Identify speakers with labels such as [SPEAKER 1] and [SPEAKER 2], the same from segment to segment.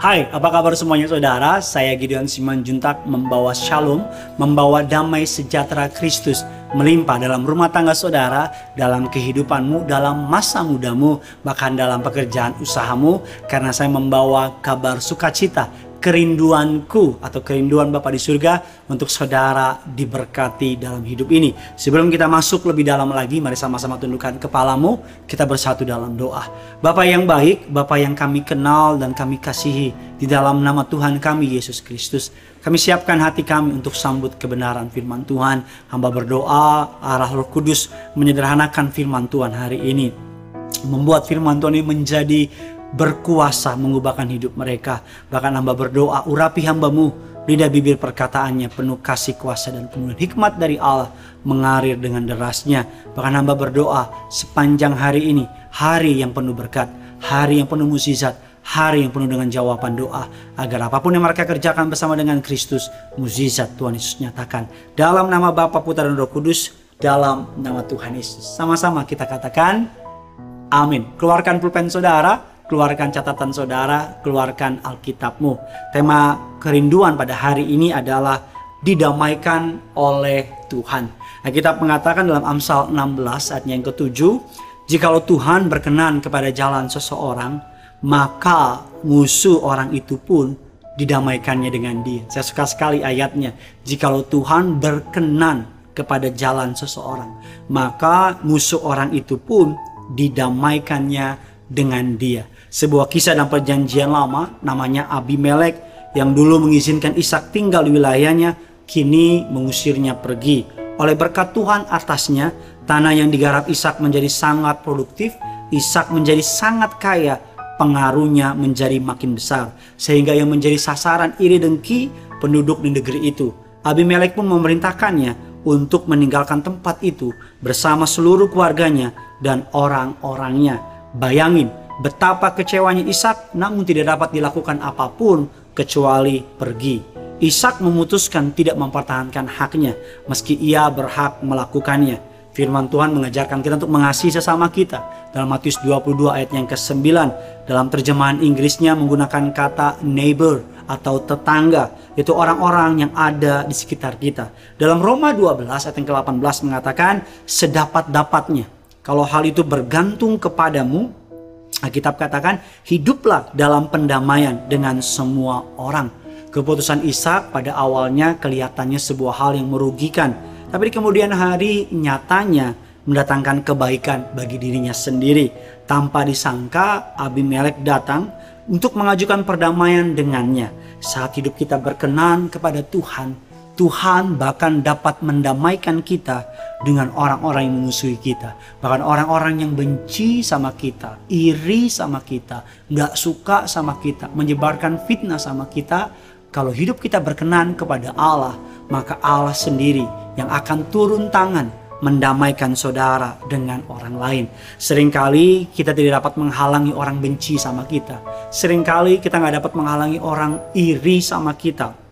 [SPEAKER 1] Hai, apa kabar semuanya saudara? Saya Gideon Simanjuntak membawa shalom, membawa damai sejahtera Kristus melimpah dalam rumah tangga saudara, dalam kehidupanmu, dalam masa mudamu, bahkan dalam pekerjaan usahamu, karena saya membawa kabar sukacita kerinduanku atau kerinduan Bapak di surga untuk saudara diberkati dalam hidup ini. Sebelum kita masuk lebih dalam lagi, mari sama-sama tundukkan kepalamu, kita bersatu dalam doa. Bapak yang baik, Bapak yang kami kenal dan kami kasihi di dalam nama Tuhan kami Yesus Kristus. Kami siapkan hati kami untuk sambut kebenaran firman Tuhan. Hamba berdoa arah Roh Kudus menyederhanakan firman Tuhan hari ini. Membuat firman Tuhan ini menjadi berkuasa mengubahkan hidup mereka. Bahkan hamba berdoa, urapi hambamu, lidah bibir perkataannya penuh kasih kuasa dan penuh hikmat dari Allah mengalir dengan derasnya. Bahkan hamba berdoa sepanjang hari ini, hari yang penuh berkat, hari yang penuh mukjizat, hari yang penuh dengan jawaban doa agar apa pun yang mereka kerjakan bersama dengan Kristus mukjizat Tuhan Yesus nyatakan. Dalam nama Bapa Putra dan Roh Kudus dalam nama Tuhan Yesus. Sama-sama kita katakan amin. Keluarkan pulpen saudara keluarkan catatan saudara, keluarkan Alkitabmu. Tema kerinduan pada hari ini adalah didamaikan oleh Tuhan. Nah, kita mengatakan dalam Amsal 16 ayatnya yang ketujuh, jikalau Tuhan berkenan kepada jalan seseorang, maka musuh orang itu pun didamaikannya dengan dia. Saya suka sekali ayatnya. Jikalau Tuhan berkenan kepada jalan seseorang, maka musuh orang itu pun didamaikannya dengan dia sebuah kisah dalam perjanjian lama namanya Abimelek yang dulu mengizinkan Ishak tinggal di wilayahnya kini mengusirnya pergi. Oleh berkat Tuhan atasnya, tanah yang digarap Ishak menjadi sangat produktif, Ishak menjadi sangat kaya, pengaruhnya menjadi makin besar sehingga yang menjadi sasaran iri dengki penduduk di negeri itu. Abimelek pun memerintahkannya untuk meninggalkan tempat itu bersama seluruh keluarganya dan orang-orangnya. Bayangin, Betapa kecewanya Ishak namun tidak dapat dilakukan apa pun kecuali pergi. Ishak memutuskan tidak mempertahankan haknya meski ia berhak melakukannya. Firman Tuhan mengajarkan kita untuk mengasihi sesama kita. Dalam Matius 22 ayat yang ke-9 dalam terjemahan Inggrisnya menggunakan kata neighbor atau tetangga, itu orang-orang yang ada di sekitar kita. Dalam Roma 12 ayat yang ke-18 mengatakan sedapat-dapatnya kalau hal itu bergantung kepadamu Alkitab katakan, hiduplah dalam pendamaian dengan semua orang. Keputusan Ishak pada awalnya kelihatannya sebuah hal yang merugikan, tapi di kemudian hari nyatanya mendatangkan kebaikan bagi dirinya sendiri. Tanpa disangka, Abimelek datang untuk mengajukan perdamaian dengannya. Saat hidup kita berkenan kepada Tuhan, Tuhan bahkan dapat mendamaikan kita dengan orang-orang yang memusuhi kita. Bahkan orang-orang yang benci sama kita, iri sama kita, gak suka sama kita, menyebarkan fitnah sama kita. Kalau hidup kita berkenan kepada Allah, maka Allah sendiri yang akan turun tangan mendamaikan saudara dengan orang lain. Seringkali kita tidak dapat menghalangi orang benci sama kita. Seringkali kita nggak dapat menghalangi orang iri sama kita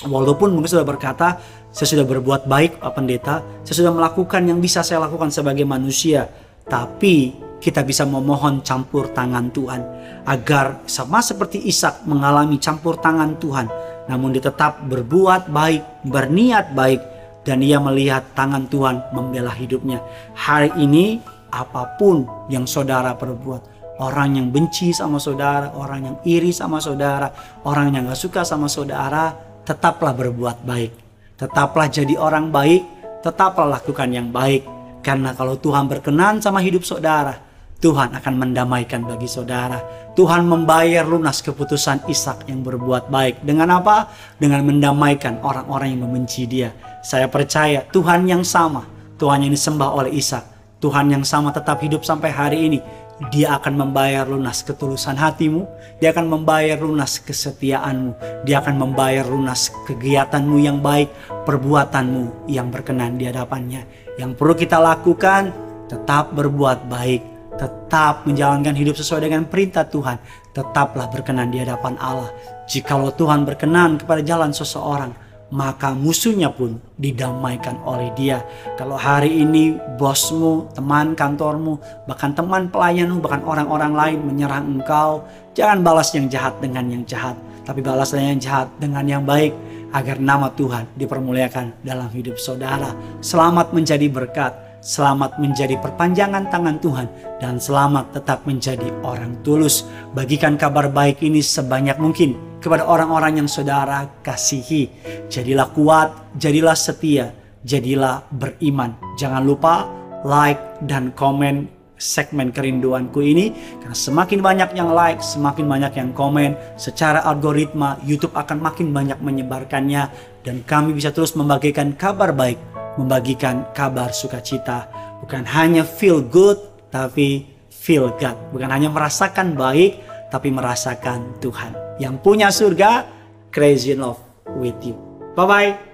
[SPEAKER 1] Walaupun mungkin sudah berkata, saya sudah berbuat baik Pak Pendeta, saya sudah melakukan yang bisa saya lakukan sebagai manusia. Tapi kita bisa memohon campur tangan Tuhan. Agar sama seperti Ishak mengalami campur tangan Tuhan. Namun dia tetap berbuat baik, berniat baik. Dan ia melihat tangan Tuhan membela hidupnya. Hari ini apa pun yang saudara perbuat. Orang yang benci sama saudara, orang yang iri sama saudara, orang yang gak suka sama saudara, tetaplah berbuat baik. Tetaplah jadi orang baik, tetaplah lakukan yang baik. Karena kalau Tuhan berkenan sama hidup saudara, Tuhan akan mendamaikan bagi saudara. Tuhan membayar lunas keputusan Ishak yang berbuat baik. Dengan apa? Dengan mendamaikan orang-orang yang membenci dia. Saya percaya Tuhan yang sama, Tuhan yang disembah oleh Ishak, Tuhan yang sama tetap hidup sampai hari ini dia akan membayar lunas ketulusan hatimu, dia akan membayar lunas kesetiaanmu, dia akan membayar lunas kegiatanmu yang baik, perbuatanmu yang berkenan di hadapannya. Yang perlu kita lakukan, tetap berbuat baik, tetap menjalankan hidup sesuai dengan perintah Tuhan, tetaplah berkenan di hadapan Allah. Jikalau Tuhan berkenan kepada jalan seseorang, maka musuhnya pun didamaikan oleh dia. Kalau hari ini bosmu, teman kantormu, bahkan teman pelayanmu, bahkan orang-orang lain menyerang engkau, jangan balas yang jahat dengan yang jahat, tapi balaslah yang jahat dengan yang baik agar nama Tuhan dipermuliakan dalam hidup saudara. Selamat menjadi berkat, selamat menjadi perpanjangan tangan Tuhan, dan selamat tetap menjadi orang tulus. Bagikan kabar baik ini sebanyak mungkin kepada orang-orang yang saudara kasihi. Jadilah kuat, jadilah setia, jadilah beriman. Jangan lupa like dan komen segmen kerinduanku ini karena semakin banyak yang like, semakin banyak yang komen, secara algoritma YouTube akan makin banyak menyebarkannya dan kami bisa terus membagikan kabar baik, membagikan kabar sukacita, bukan hanya feel good tapi feel God, bukan hanya merasakan baik tapi merasakan Tuhan. Yang punya surga, crazy love with you. Bye bye.